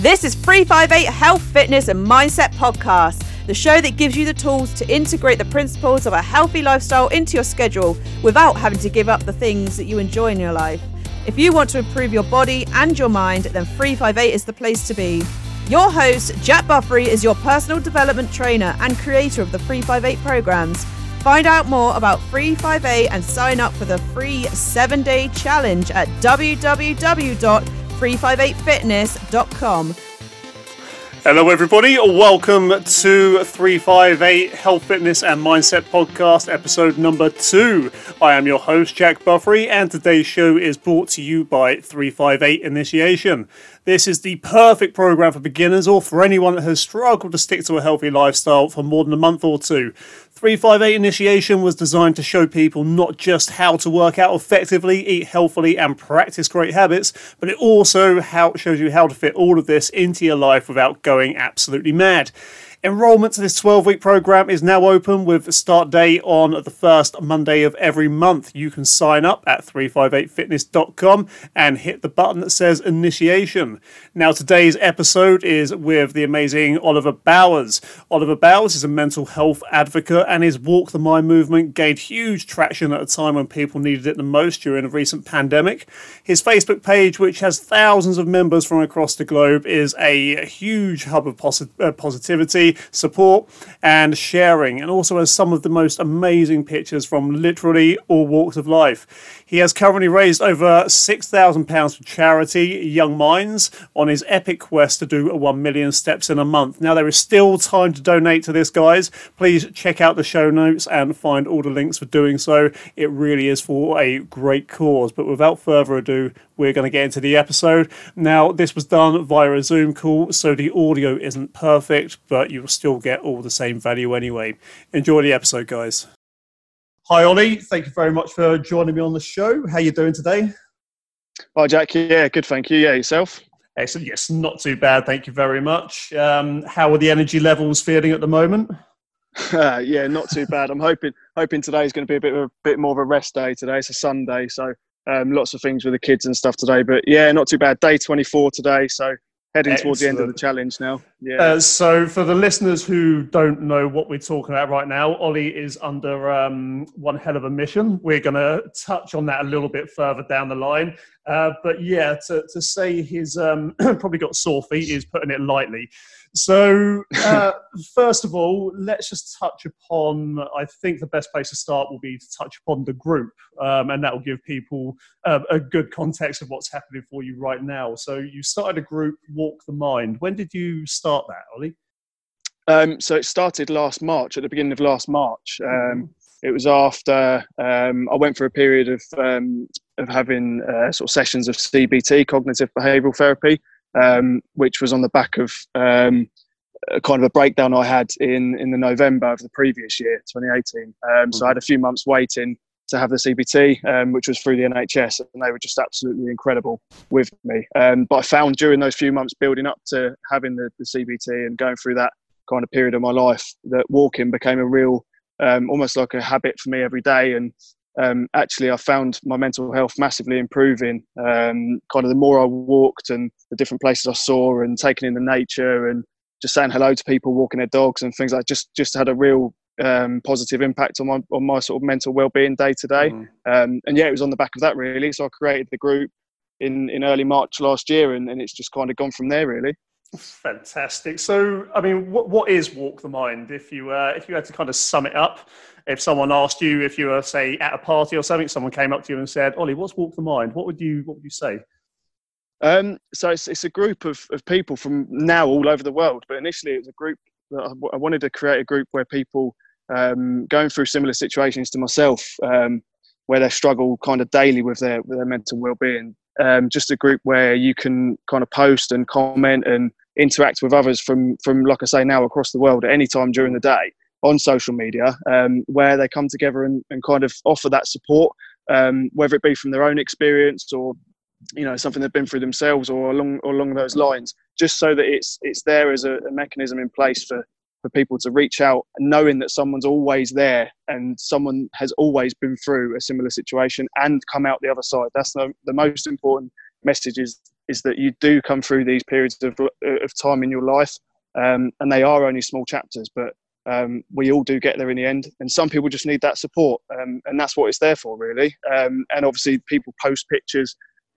This is 358 Health, Fitness and Mindset Podcast, the show that gives you the tools to integrate the principles of a healthy lifestyle into your schedule without having to give up the things that you enjoy in your life. If you want to improve your body and your mind, then 358 is the place to be. Your host, Jack Buffery, is your personal development trainer and creator of the 358 programs. Find out more about 358 and sign up for the free seven day challenge at www.358fitness.com. Hello, everybody. Welcome to 358 Health, Fitness, and Mindset Podcast, episode number two. I am your host, Jack Buffery, and today's show is brought to you by 358 Initiation. This is the perfect program for beginners or for anyone that has struggled to stick to a healthy lifestyle for more than a month or two. 358 Initiation was designed to show people not just how to work out effectively, eat healthily, and practice great habits, but it also how, shows you how to fit all of this into your life without going absolutely mad. Enrollment to this 12 week program is now open with start date on the first Monday of every month. You can sign up at 358fitness.com and hit the button that says initiation. Now, today's episode is with the amazing Oliver Bowers. Oliver Bowers is a mental health advocate and his Walk the Mind movement gained huge traction at a time when people needed it the most during a recent pandemic. His Facebook page, which has thousands of members from across the globe, is a huge hub of posit- uh, positivity support, and sharing, and also has some of the most amazing pictures from literally all walks of life. He has currently raised over £6,000 for charity Young Minds on his epic quest to do 1 million steps in a month. Now, there is still time to donate to this, guys. Please check out the show notes and find all the links for doing so. It really is for a great cause. But without further ado, we're going to get into the episode. Now, this was done via a Zoom call, so the audio isn't perfect, but you'll still get all the same value anyway. Enjoy the episode, guys. Hi, Ollie. Thank you very much for joining me on the show. How are you doing today? Hi, Jack. Yeah, good. Thank you. Yeah, yourself? Excellent. Yes, not too bad. Thank you very much. Um, how are the energy levels feeling at the moment? Uh, yeah, not too bad. I'm hoping hoping today is going to be a bit of a bit more of a rest day. Today it's a Sunday, so um, lots of things with the kids and stuff today. But yeah, not too bad. Day 24 today, so heading Excellent. towards the end of the challenge now. Yeah. Uh, so, for the listeners who don't know what we're talking about right now, Ollie is under um, one hell of a mission. We're going to touch on that a little bit further down the line. Uh, but yeah, to, to say he's um, probably got sore feet is putting it lightly. So, uh, first of all, let's just touch upon. I think the best place to start will be to touch upon the group, um, and that will give people uh, a good context of what's happening for you right now. So, you started a group, Walk the Mind. When did you start that, Ollie? Um, so, it started last March, at the beginning of last March. Um, mm-hmm. it was after um, I went for a period of um, of having uh, sort of sessions of CBT, cognitive behavioural therapy um, which was on the back of um, kind of a breakdown I had in in the November of the previous year, 2018. Um, so I had a few months waiting to have the CBT, um, which was through the NHS, and they were just absolutely incredible with me. Um, but I found during those few months building up to having the, the CBT and going through that kind of period of my life that walking became a real um, almost like a habit for me every day and um, actually I found my mental health massively improving. Um, kind of the more I walked and the different places I saw and taking in the nature and just saying hello to people walking their dogs and things like just just had a real um, positive impact on my on my sort of mental well-being day to day. Mm. Um, and yeah, it was on the back of that really. So I created the group in in early March last year, and, and it's just kind of gone from there really. Fantastic. So, I mean, what, what is Walk the Mind? If you uh, if you had to kind of sum it up, if someone asked you, if you were say at a party or something, someone came up to you and said, "Ollie, what's Walk the Mind?" What would you what would you say? Um, so it's, it's a group of, of people from now all over the world, but initially it was a group that I, I wanted to create a group where people um, going through similar situations to myself, um, where they struggle kind of daily with their with their mental well-being. Um, just a group where you can kind of post and comment and interact with others from from like I say now across the world at any time during the day on social media um, where they come together and, and, kind of offer that support, um, whether it be from their own experience or you know something they've been through themselves or along or along those lines, just so that it's it's there as a, a mechanism in place for for people to reach out, knowing that someone's always there and someone has always been through a similar situation and come out the other side. That's the, the most important message is is that you do come through these periods of, of time in your life, um, and they are only small chapters, but um, we all do get there in the end. And some people just need that support, um, and that's what it's there for, really. Um, and obviously, people post pictures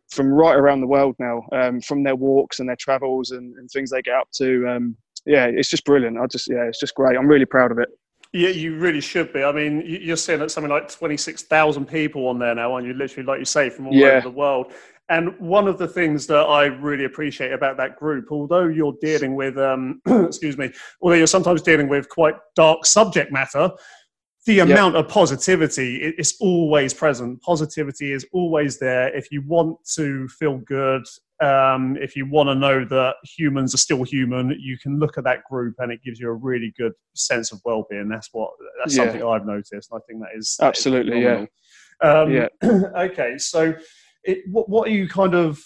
from right around the world now, um, from their walks and their travels and, and things they get up to. Um, yeah, it's just brilliant. I just yeah, it's just great. I'm really proud of it. Yeah, you really should be. I mean, you're seeing that something like 26,000 people on there now, and you literally, like you say, from all yeah. over the world. And one of the things that I really appreciate about that group, although you're dealing with, um, excuse me, although you're sometimes dealing with quite dark subject matter, the amount yep. of positivity is always present. Positivity is always there. If you want to feel good, um, if you want to know that humans are still human, you can look at that group and it gives you a really good sense of well-being. That's what that's yeah. something I've noticed. I think that is absolutely that is yeah. Um, yeah. okay, so it, what, what are you kind of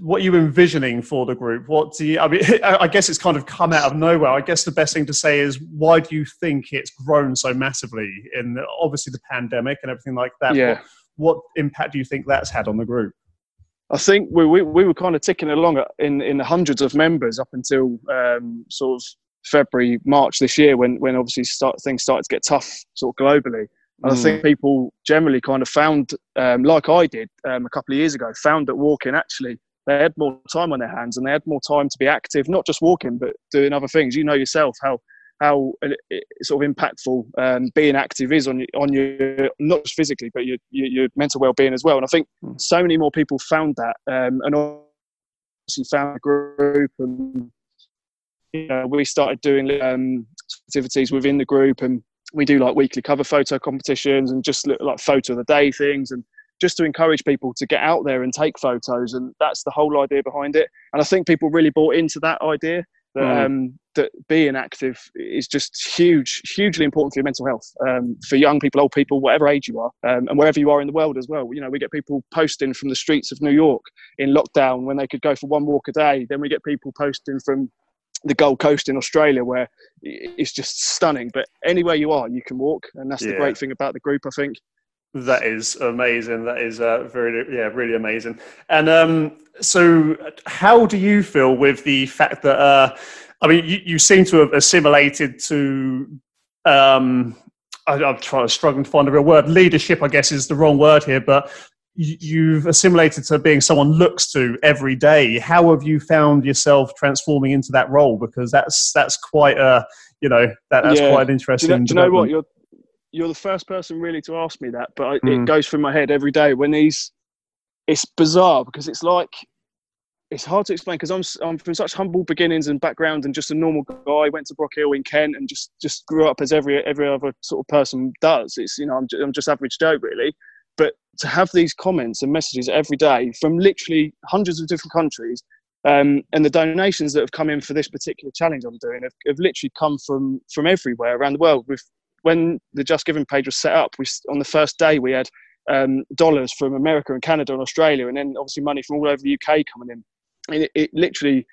what are you envisioning for the group? What do you? I mean, I guess it's kind of come out of nowhere. I guess the best thing to say is, why do you think it's grown so massively in obviously the pandemic and everything like that? Yeah. What, what impact do you think that's had on the group? I think we, we, we were kind of ticking along in, in the hundreds of members up until um, sort of February, March this year, when, when obviously start, things started to get tough sort of globally. And mm. I think mm. people generally kind of found, um, like I did um, a couple of years ago, found that walking actually they had more time on their hands and they had more time to be active, not just walking, but doing other things. You know yourself how how sort of impactful um, being active is on your, on your not just physically, but your, your, your mental well being as well. And I think hmm. so many more people found that, um, and obviously found a group, and you know, we started doing um, activities within the group, and we do like weekly cover photo competitions and just like photo of the day things and just to encourage people to get out there and take photos. And that's the whole idea behind it. And I think people really bought into that idea that, mm. um, that being active is just huge, hugely important for your mental health, um, for young people, old people, whatever age you are, um, and wherever you are in the world as well. You know, we get people posting from the streets of New York in lockdown when they could go for one walk a day. Then we get people posting from the Gold Coast in Australia where it's just stunning. But anywhere you are, you can walk, and that's yeah. the great thing about the group. I think. That is amazing. That is uh, very, yeah, really amazing. And um, so, how do you feel with the fact that, uh, I mean, you, you seem to have assimilated to, um, I, am trying, struggling to find a real word. Leadership, I guess, is the wrong word here, but you've assimilated to being someone looks to every day. How have you found yourself transforming into that role? Because that's that's quite a, you know, that, that's yeah. quite an interesting. Do you know, do you know what you're you're the first person really to ask me that, but mm. it goes through my head every day when these. It's bizarre because it's like it's hard to explain because I'm I'm from such humble beginnings and background and just a normal guy. Went to Brockhill in Kent and just just grew up as every every other sort of person does. It's you know I'm just, I'm just average Joe really, but to have these comments and messages every day from literally hundreds of different countries. Um, and the donations that have come in for this particular challenge I'm doing have, have literally come from from everywhere around the world. With when the Just Giving page was set up, we on the first day we had um, dollars from America and Canada and Australia, and then obviously money from all over the UK coming in. And it, it literally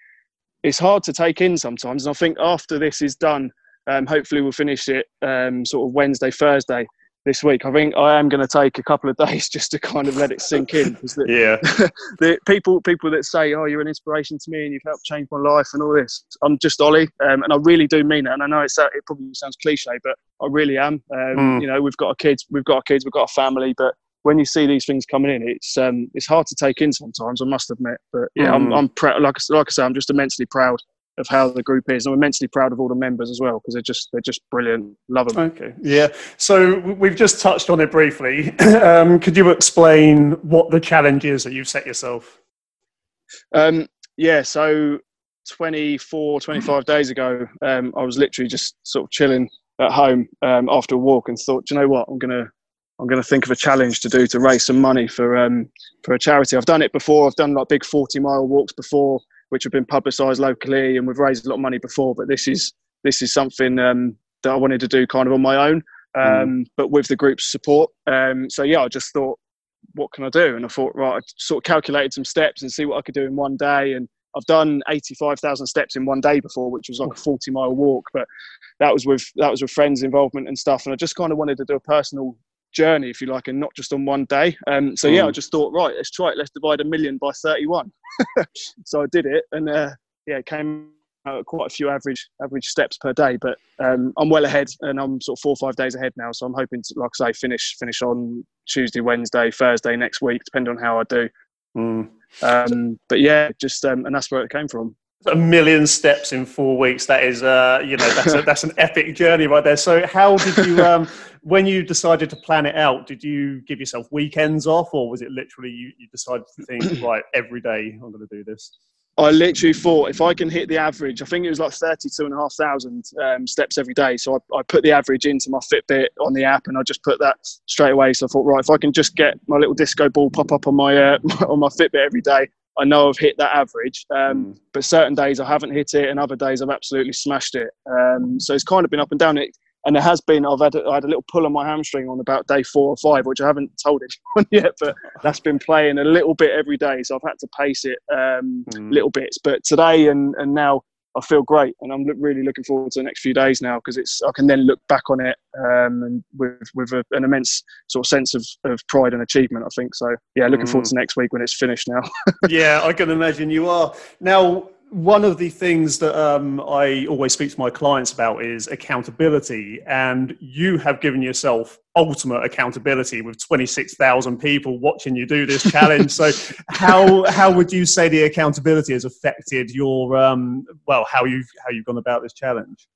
it's hard to take in sometimes. And I think after this is done, um, hopefully we'll finish it um, sort of Wednesday, Thursday this week. I think I am going to take a couple of days just to kind of let it sink in. The, yeah. the people people that say, "Oh, you're an inspiration to me and you've helped change my life" and all this, I'm just Ollie, um, and I really do mean it. And I know it's it probably sounds cliche, but I really am. Um, mm. You know, we've got our kids, we've got our kids, we've got a family, but when you see these things coming in, it's um, it's hard to take in sometimes. I must admit, but yeah, mm. I'm I'm proud. Like like I say, I'm just immensely proud of how the group is. And I'm immensely proud of all the members as well because they're just they're just brilliant. Love them. Okay, yeah. So we've just touched on it briefly. um, could you explain what the challenge is that you've set yourself? Um, yeah. So 24, 25 days ago, um, I was literally just sort of chilling at home um, after a walk and thought, you know what, I'm gonna I'm going to think of a challenge to do to raise some money for um, for a charity. I've done it before. I've done like big 40 mile walks before which have been publicised locally, and we've raised a lot of money before. But this is this is something um, that I wanted to do kind of on my own, um, mm. but with the group's support. Um, so yeah, I just thought, what can I do? And I thought, right, I sort of calculated some steps and see what I could do in one day. And I've done eighty-five thousand steps in one day before, which was like a forty-mile walk. But that was with that was with friends' involvement and stuff. And I just kind of wanted to do a personal journey, if you like, and not just on one day. Um, so yeah, I Mm. just thought, right, let's try it. Let's divide a million by 31. so I did it, and uh, yeah, it came out quite a few average average steps per day. But um, I'm well ahead, and I'm sort of four or five days ahead now. So I'm hoping to, like I say, finish finish on Tuesday, Wednesday, Thursday next week, depending on how I do. Mm. Um, but yeah, just um, and that's where it came from. A million steps in four weeks. That is, uh, you know, that's a, that's an epic journey right there. So, how did you, um, when you decided to plan it out, did you give yourself weekends off, or was it literally you, you decided to think, right, every day I'm going to do this? I literally thought if I can hit the average, I think it was like 32 and a half thousand um, steps every day. So I, I put the average into my Fitbit on the app and I just put that straight away. So I thought, right, if I can just get my little disco ball pop up on my, uh, on my Fitbit every day, I know I've hit that average. Um, but certain days I haven't hit it and other days I've absolutely smashed it. Um, so it's kind of been up and down. It, and it has been, I've had, a, I had a little pull on my hamstring on about day four or five, which I haven't told anyone yet, but that's been playing a little bit every day. So I've had to pace it um, Mm. little bits. But today and, and now I feel great. And I'm look, really looking forward to the next few days now because it's I can then look back on it um, and with, with a, an immense sort of sense of, of pride and achievement, I think. So, yeah, looking forward Mm. to next week when it's finished now. yeah, I can imagine you are. Now, one of the things that um, I always speak to my clients about is accountability, and you have given yourself ultimate accountability with 26,000 people watching you do this challenge. so, how how would you say the accountability has affected your um, well, how you've how you've gone about this challenge?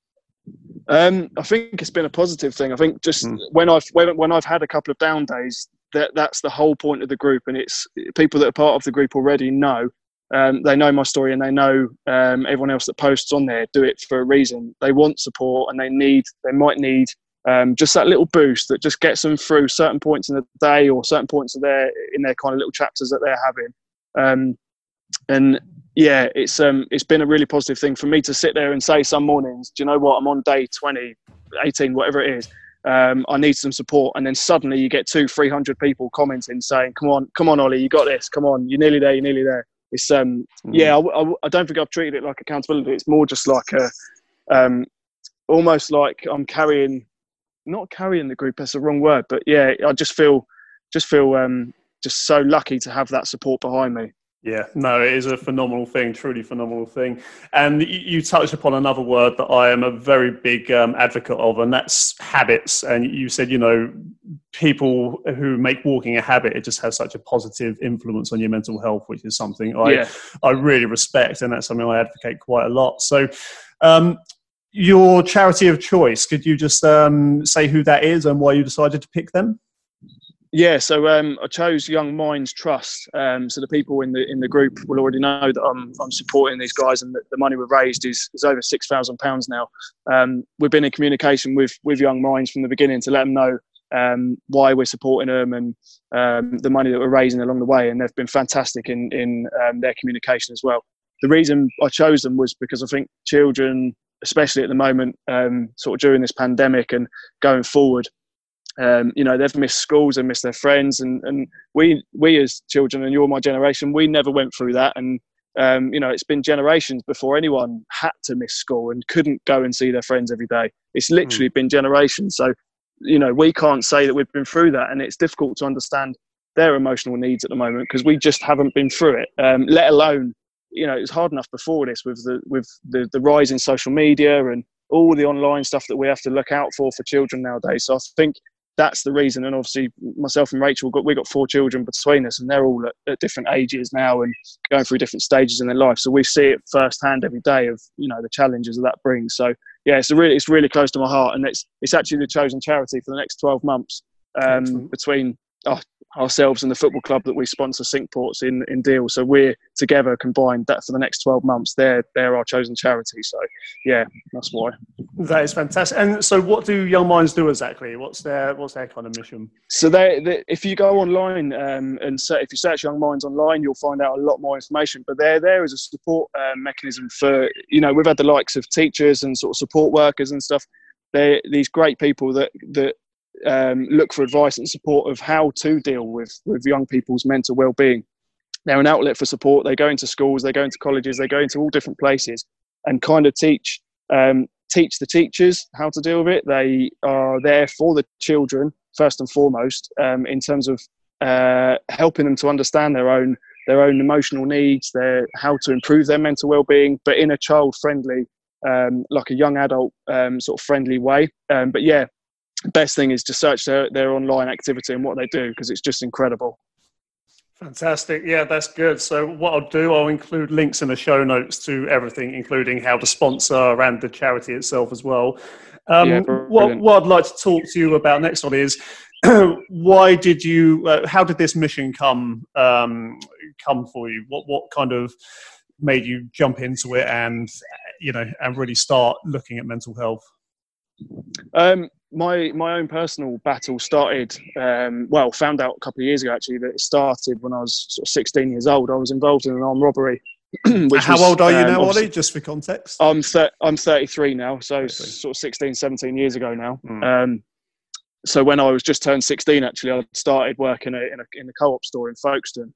Um, I think it's been a positive thing. I think just Mm. when I've when, when I've had a couple of down days, that that's the whole point of the group, and it's people that are part of the group already know. Um, they know my story, and they know um, everyone else that posts on there do it for a reason. They want support, and they need they might need um, just that little boost that just gets them through certain points in the day or certain points of their in their kind of little chapters that they're having. Um, and yeah, it's um it's been a really positive thing for me to sit there and say some mornings, do you know what, I'm on day 20, 18, whatever it is. Um, I need some support, and then suddenly you get two, three hundred people commenting saying, "Come on, come on, Ollie, you got this. Come on, you're nearly there. You're nearly there." It's um, yeah, I, I, I don't think I've treated it like accountability. It's more just like a, um, almost like I'm carrying, not carrying the group. That's the wrong word, but yeah, I just feel, just feel um, just so lucky to have that support behind me. Yeah, no, it is a phenomenal thing, truly phenomenal thing. And you, you touched upon another word that I am a very big um, advocate of, and that's habits. And you said, you know, people who make walking a habit, it just has such a positive influence on your mental health, which is something I, yeah. I really respect, and that's something I advocate quite a lot. So, um, your charity of choice, could you just um, say who that is and why you decided to pick them? Yeah, so um, I chose Young Minds Trust. Um, so the people in the in the group will already know that I'm I'm supporting these guys, and the, the money we've raised is is over six thousand pounds now. Um, we've been in communication with with Young Minds from the beginning to let them know um, why we're supporting them and um, the money that we're raising along the way, and they've been fantastic in in um, their communication as well. The reason I chose them was because I think children, especially at the moment, um, sort of during this pandemic and going forward, um, you know they've missed schools and missed their friends. And, and we we as children and you're my generation we never went through that. And um, you know it's been generations before anyone had to miss school and couldn't go and see their friends every day. It's literally been generations. So you know we can't say that we've been through that and it's difficult to understand their emotional needs at the moment because we just haven't been through it um, let alone you know it's hard enough before this with the with the, the rise in social media and all the online stuff that we have to look out for for children nowadays so i think that's the reason. And obviously, myself and Rachel got we got four children between us, and they're all at, at, different ages now and going through different stages in their life. So we see it firsthand every day of you know the challenges that that brings. So yeah, it's really it's really close to my heart, and it's it's actually the chosen charity for the next twelve months um, between oh, ourselves and the football club that we sponsor Cinque Ports in in Deal. So we're together combined that for the next twelve months. They're they're our chosen charity. So yeah, that's why. That is fantastic. And so, what do Young Minds do exactly? What's their what's their kind of mission? So they, they if you go online um, and so if you search Young Minds online, you'll find out a lot more information. But they're there as a support um, mechanism for you know we've had the likes of teachers and sort of support workers and stuff. They're these great people that that um, look for advice and support of how to deal with with young people's mental well-being. They're an outlet for support. They go into schools, they go into colleges, they go into all different places, and kind of teach um, teach the teachers how to deal with it. They are there for the children first and foremost um, in terms of uh, helping them to understand their own their own emotional needs, their how to improve their mental well-being, but in a child-friendly, um, like a young adult um, sort of friendly way. Um, but yeah, best thing is to search their, their online activity and what they do because it's just incredible. Fantastic. Yeah, that's good. So, what I'll do, I'll include links in the show notes to everything, including how to sponsor and the charity itself as well. Um, yeah, what, what I'd like to talk to you about next one is why did you, uh, how did this mission come um, come for you? What what kind of made you jump into it and you know and really start looking at mental health? Um, my my own personal battle started. Um, well, found out a couple of years ago actually that it started when I was sort of 16 years old. I was involved in an armed robbery. How was, old are you um, now, Ollie? Just for context. I'm thir- I'm 33 now, so 33. sort of 16, 17 years ago now. Mm. so when I was just turned 16, actually, I started working in a, in a co-op store in Folkestone.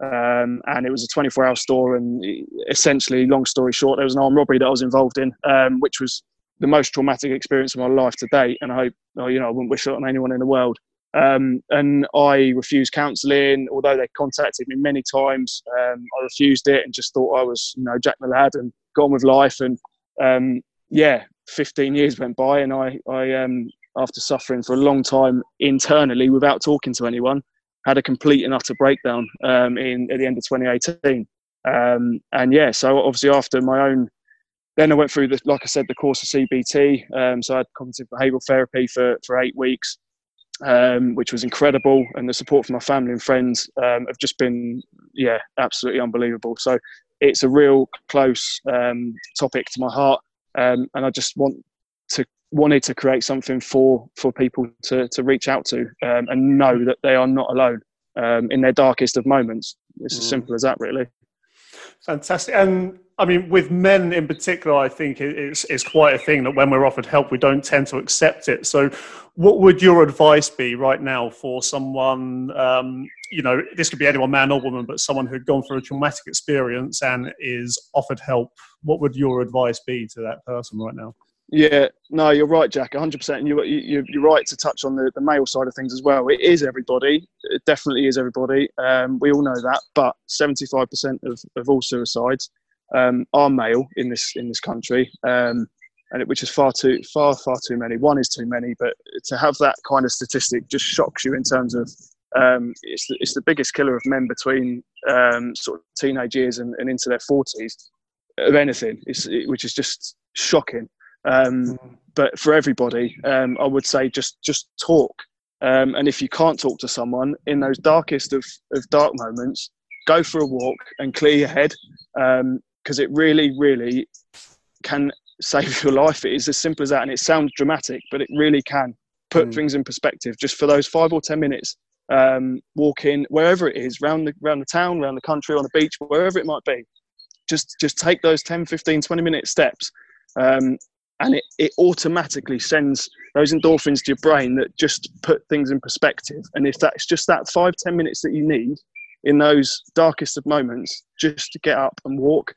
Um, and it was a 24 hour store and essentially long story short there was an armed robbery that i was involved in um, which was the most traumatic experience of my life to date, and I hope you know I wouldn't wish it on anyone in the world. Um, and I refused counselling, although they contacted me many times. Um, I refused it and just thought I was, you know, Jack the lad and gone with life. And um, yeah, 15 years went by, and I, I um, after suffering for a long time internally without talking to anyone, had a complete and utter breakdown um, in at the end of 2018. Um, and yeah, so obviously after my own then I went through the, like I said, the course of CBT. Um, so I had cognitive behavioural therapy for for eight weeks, um, which was incredible, and the support from my family and friends um, have just been, yeah, absolutely unbelievable. So it's a real close um, topic to my heart, um, and I just want to wanted to create something for for people to to reach out to um, and know that they are not alone in their darkest of moments. It's mm. as simple as that, really. Fantastic. And I mean, with men in particular, I think it's, it's quite a thing that when we're offered help, we don't tend to accept it. So, what would your advice be right now for someone, um, you know, this could be anyone, man or woman, but someone who'd gone through a traumatic experience and is offered help? What would your advice be to that person right now? Yeah, no, you're right, Jack, 100%. And you, you, you're right to touch on the, the male side of things as well. It is everybody. It definitely is everybody. Um, we all know that. But 75% of, of all suicides um, are male in this in this country, um, and it, which is far too far far too many. One is too many, but to have that kind of statistic just shocks you in terms of um, it's the, it's the biggest killer of men between um, sort of teenage years and, and into their forties of anything, it, which is just shocking. Um, mm. But for everybody, um, I would say just just talk. Um, and if you can't talk to someone in those darkest of, of dark moments, go for a walk and clear your head because it really, really can save your life. It is as simple as that. And it sounds dramatic, but it really can put mm. things in perspective just for those five or 10 minutes. Um, walking wherever it is, round the, around the town, around the country, on the beach, wherever it might be. Just, just take those 10, 15, 20 minute steps. Um, and it, it automatically sends those endorphins to your brain that just put things in perspective. And if that's just that five, ten minutes that you need in those darkest of moments, just to get up and walk,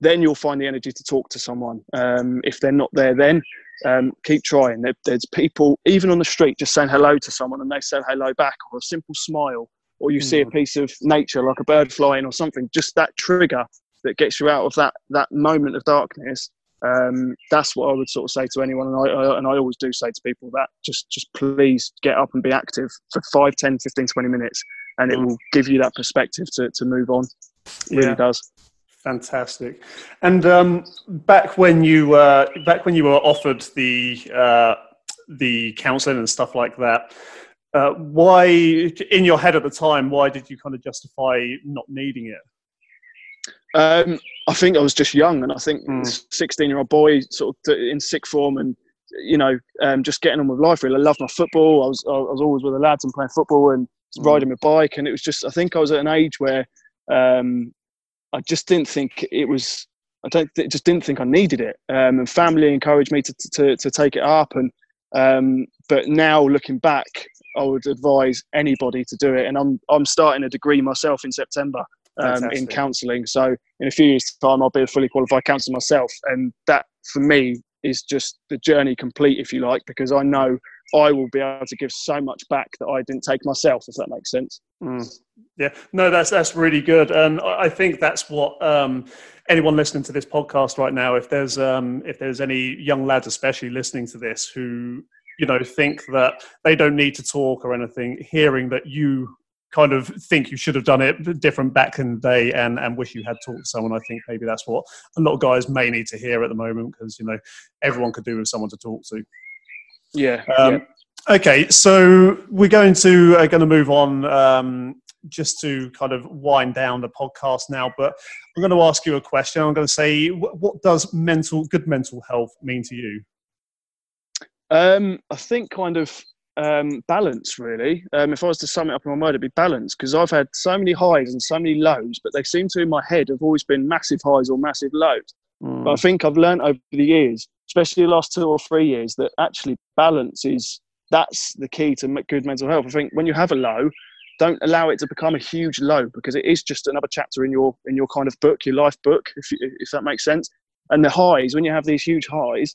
then you'll find the energy to talk to someone. Um, if they're not there, then um, keep trying. There, there's people, even on the street, just saying hello to someone and they say hello back, or a simple smile, or you mm. see a hmm. piece of nature like a bird flying or something. Just that trigger that gets you out of that that moment of darkness. Um, that's what I would sort of say to anyone, and I, I, and I always do say to people that just just please get up and be active for 5, 10, 15, 20 minutes, and it mm. will give you that perspective to, to move on. It really does. Fantastic. And um, back when you uh, back when you were offered the uh, the counselling and stuff like that, uh, why in your head at the time? Why did you kind of justify not needing it? Um, I think I was just young, and I think sixteen-year-old mm. boy, sort of in sick form, and you know, um, just getting on with life. Really, I loved my football. I was I was always with the lads and playing football and mm. riding my bike, and it was just I think I was at an age where um, I just didn't think it was. I don't just didn't think I needed it. Um, and family encouraged me to, to, to take it up. And um, but now looking back, I would advise anybody to do it. And I'm I'm starting a degree myself in September um, in counselling. So in a few years' time, I'll be a fully qualified counsellor myself. And that for me is just the journey complete, if you like, because I know I will be able to give so much back that I didn't take myself, if that makes sense. Mm. Yeah, no, that's that's really good, and I think that's what um, anyone listening to this podcast right now, if there's um, if there's any young lads, especially listening to this, who you know think that they don't need to talk or anything, hearing that you kind of think you should have done it different back in the day and, and wish you had talked to someone. I think maybe that's what a lot of guys may need to hear at the moment because, you know, everyone could do with someone to talk to. Yeah. Um, yeah. Okay, so we're going to uh, going to move on um, just to kind of wind down the podcast now. But I'm going to ask you a question. I'm going to say, what, what does mental good mental health mean to you? Um, I think kind of um, balance, really. Um, if I was to sum it up in one word, it'd be balance because I've had so many highs and so many lows, but they seem to, in my head, have always been massive highs or massive lows. Mm. But I think I've learned over the years, especially the last two or three years, that actually balance is that's the key to good mental health. I think when you have a low, don't allow it to become a huge low because it is just another chapter in your in your kind of book, your life book, if you, if that makes sense. And the highs, when you have these huge highs,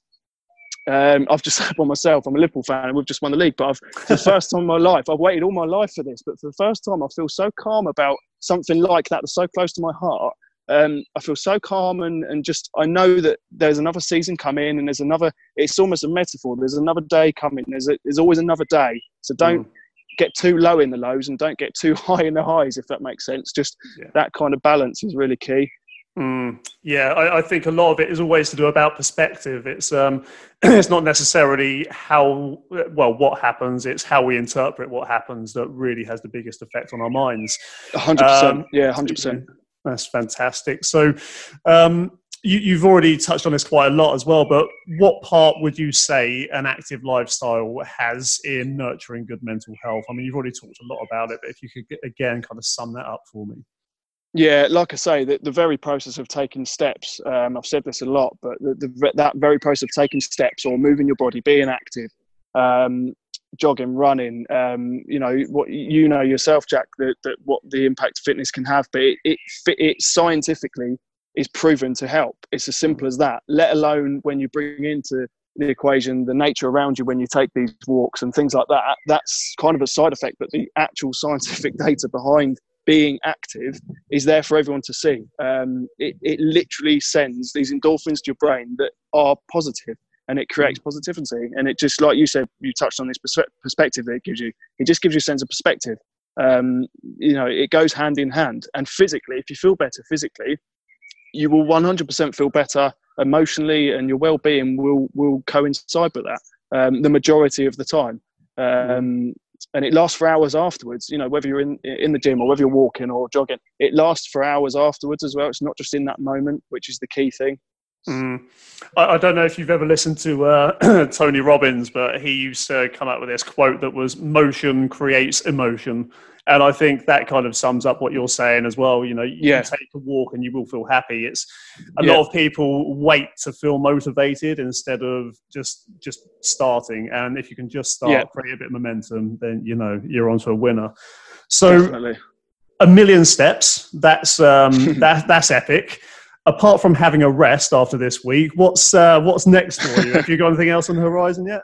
um, I've just said by myself, I'm a Liverpool fan and we've just won the league. But I've, for the first time in my life, I've waited all my life for this. But for the first time, I feel so calm about something like that that's so close to my heart. Um, I feel so calm and, and just, I know that there's another season coming and there's another, it's almost a metaphor. There's another day coming. There's, a, there's always another day. So don't mm. get too low in the lows and don't get too high in the highs, if that makes sense. Just yeah. that kind of balance is really key. Mm, yeah, I, I, think a lot of it is always to do about perspective. It's um, it's not necessarily how well what happens; it's how we interpret what happens that really has the biggest effect on our minds. hundred um, percent. Yeah, hundred percent. That's fantastic. So, um, you, have already touched on this quite a lot as well. But what part would you say an active lifestyle has in nurturing good mental health? I mean, you've already talked a lot about it, but if you could again kind of sum that up for me. Yeah, like I say, the, the very process of taking steps, um, I've said this a lot, but the, the, that very process of taking steps or moving your body, being active, um, jogging, running, um, you know, what you know yourself, Jack, that, that what the impact fitness can have, but it, it, it scientifically is proven to help. It's as simple as that, let alone when you bring into the equation the nature around you when you take these walks and things like that. That's kind of a side effect, but the actual scientific data behind being active is there for everyone to see. Um, it, it literally sends these endorphins to your brain that are positive and it creates positivity. And it just, like you said, you touched on this perspective that it gives you. It just gives you a sense of perspective. Um, you know, it goes hand in hand. And physically, if you feel better physically, you will 100% feel better emotionally and your well-being will, will coincide with that um, the majority of the time. Um, and it lasts for hours afterwards. You know, whether you're in in the gym or whether you're walking or jogging, it lasts for hours afterwards as well. It's not just in that moment, which is the key thing. Mm. I, I, don't know if you've ever listened to uh, Tony Robbins, but he used to come up with this quote that was "Motion creates emotion." And I think that kind of sums up what you're saying as well. You know, you yeah. take a walk and you will feel happy. It's a yeah. lot of people wait to feel motivated instead of just just starting. And if you can just start, yeah. create a bit of momentum, then you know you're onto a winner. So, Definitely. a million steps. That's um, that that's epic. Apart from having a rest after this week, what's uh, what's next for you? Have you got anything else on the horizon yet?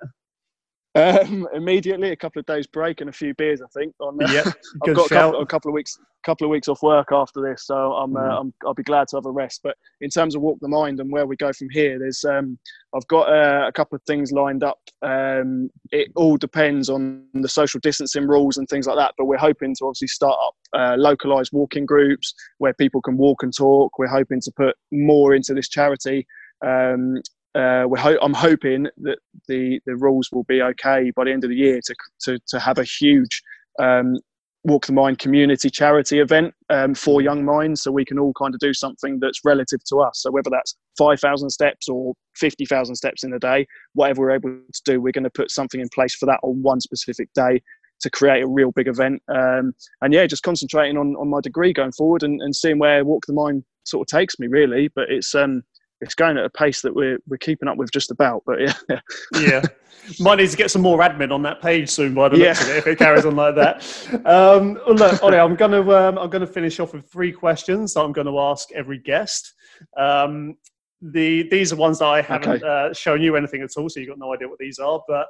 Um, immediately, a couple of days break and a few beers. I think. On uh, yeah, I've got a couple, a couple, of weeks, couple of weeks off work after this, so I'm, uh, mm. I'm, I'll be glad to have a rest. But in terms of walk the mind and where we go from here, there's um, I've got uh, a couple of things lined up. Um, it all depends on the social distancing rules and things like that. But we're hoping to obviously start up uh, localized walking groups where people can walk and talk. We're hoping to put more into this charity. Um, uh, ho- I'm hoping that the, the rules will be okay by the end of the year to, to, to have a huge um, Walk the Mind community charity event um, for young minds so we can all kind of do something that's relative to us. So, whether that's 5,000 steps or 50,000 steps in a day, whatever we're able to do, we're going to put something in place for that on one specific day to create a real big event. Um, and yeah, just concentrating on, on my degree going forward and, and seeing where Walk the Mind sort of takes me, really. But it's um, it's going at a pace that we're we're keeping up with just about. But yeah, yeah, might need to get some more admin on that page soon. By the yeah. looks of it, if it carries on like that. Um, look, Ollie, I'm going to um, I'm to finish off with three questions that I'm going to ask every guest. Um, the these are ones that I haven't okay. uh, shown you anything at all, so you've got no idea what these are. But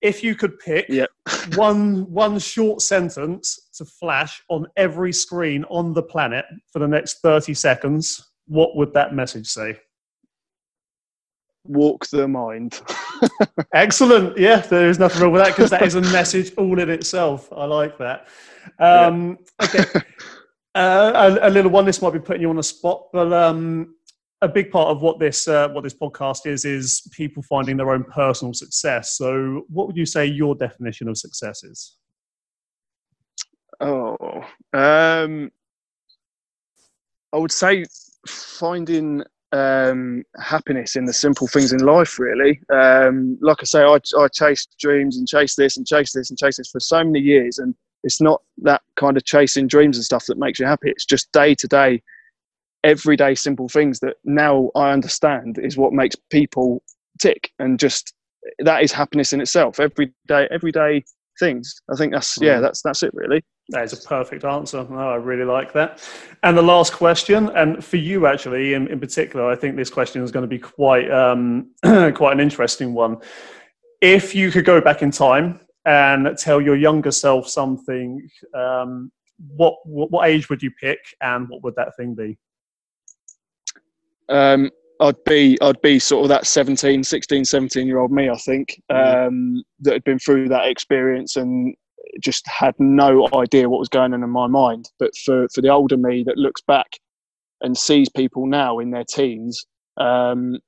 if you could pick Yep. one one short sentence to flash on every screen on the planet for the next 30 seconds, what would that message say? Walk the mind. Excellent. Yeah, there is nothing wrong with that because that is a message all in itself. I like that. Um, Okay. Uh, a, a little one. This might be putting you on the spot, but um, a big part of what this uh, what this podcast is is people finding their own personal success. So, what would you say your definition of success is? Oh, um, I would say finding um, happiness in the simple things in life. Really, um, like I say, I, I chased dreams and chased this and chased this and chased this for so many years, and it's not that kind of chasing dreams and stuff that makes you happy. It's just day to day, everyday simple things that now I understand is what makes people tick, and just that is happiness in itself. Every day, everyday things. I think that's yeah, Mm. that's that's it really. That is a perfect answer. Oh, I really like that. And the last question, and for you actually in, in particular, I think this question is going to be quite um, quite an interesting one. If you could go back in time and tell your younger self something, um, what, what what age would you pick, and what would that thing be? um, I'd be I'd be sort of that 17, 16, 17 year old me, I think, um, that had been through that experience and just had no idea what was going on in my mind. But for, for the older me that looks back and sees people now in their teens um,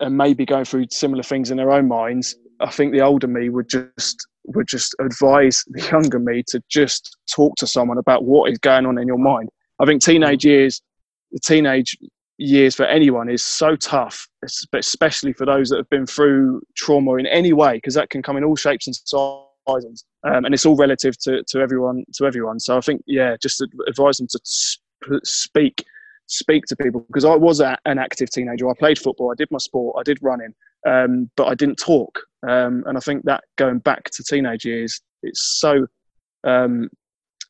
and maybe going through similar things in their own minds, I think the older me would just would just advise the younger me to just talk to someone about what is going on in your mind. I think teenage years, the teenage years for anyone is so tough, especially for those that have been through trauma in any way, because that can come in all shapes and sizes, um, and it's all relative to, to everyone. To everyone, so I think yeah, just advise them to sp- speak, speak to people because I was a, an active teenager. I played football, I did my sport, I did running, um, but I didn't talk, um, and I think that going back to teenage years, it's so um,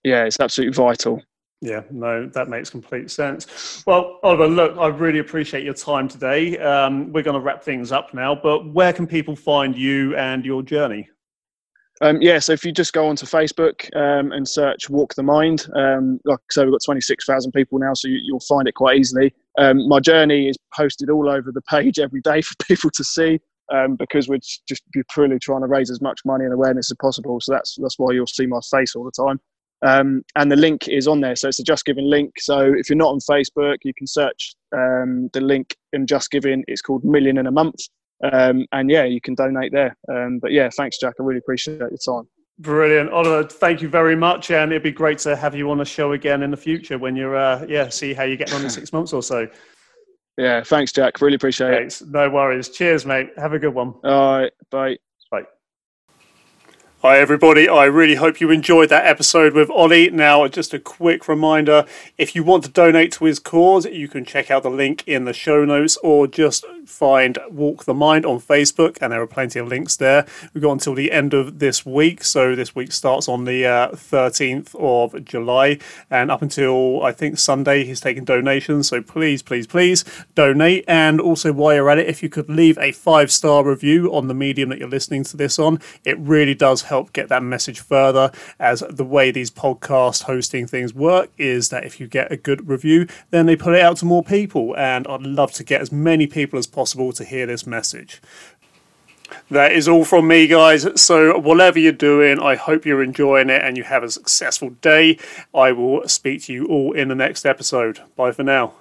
yeah, it's absolutely vital. Yeah, no, that makes complete sense. Well, Oliver, look, I really appreciate your time today. Um, we're going to wrap things up now, but where can people find you and your journey? Um, yeah, so if you just go onto Facebook um, and search Walk the Mind, um, like I say, we've got 26,000 people now, so you, you'll find it quite easily. Um, my journey is posted all over the page every day for people to see um, because we're just purely trying to raise as much money and awareness as possible. So that's that's why you'll see my face all the time. Um, and the link is on there, so it's a Just Giving link. So if you're not on Facebook, you can search um, the link in Just Giving. It's called Million in a Month. Um, and yeah, you can donate there. Um, but yeah, thanks, Jack. I really appreciate your time. Brilliant, Oliver. Thank you very much, and it'd be great to have you on the show again in the future when you're, uh, yeah, see how you're getting on in six months or so. Yeah, thanks, Jack. Really appreciate it. No worries. Cheers, mate. Have a good one. All right, bye. Hi, everybody. I really hope you enjoyed that episode with Ollie. Now, just a quick reminder if you want to donate to his cause, you can check out the link in the show notes or just find Walk the Mind on Facebook, and there are plenty of links there. We've got until the end of this week, so this week starts on the uh, 13th of July, and up until I think Sunday, he's taking donations. So please, please, please donate. And also, while you're at it, if you could leave a five star review on the medium that you're listening to this on, it really does help get that message further. As the way these podcast hosting things work is that if you get a good review, then they put it out to more people, and I'd love to get as many people as possible to hear this message. That is all from me, guys. So, whatever you're doing, I hope you're enjoying it and you have a successful day. I will speak to you all in the next episode. Bye for now.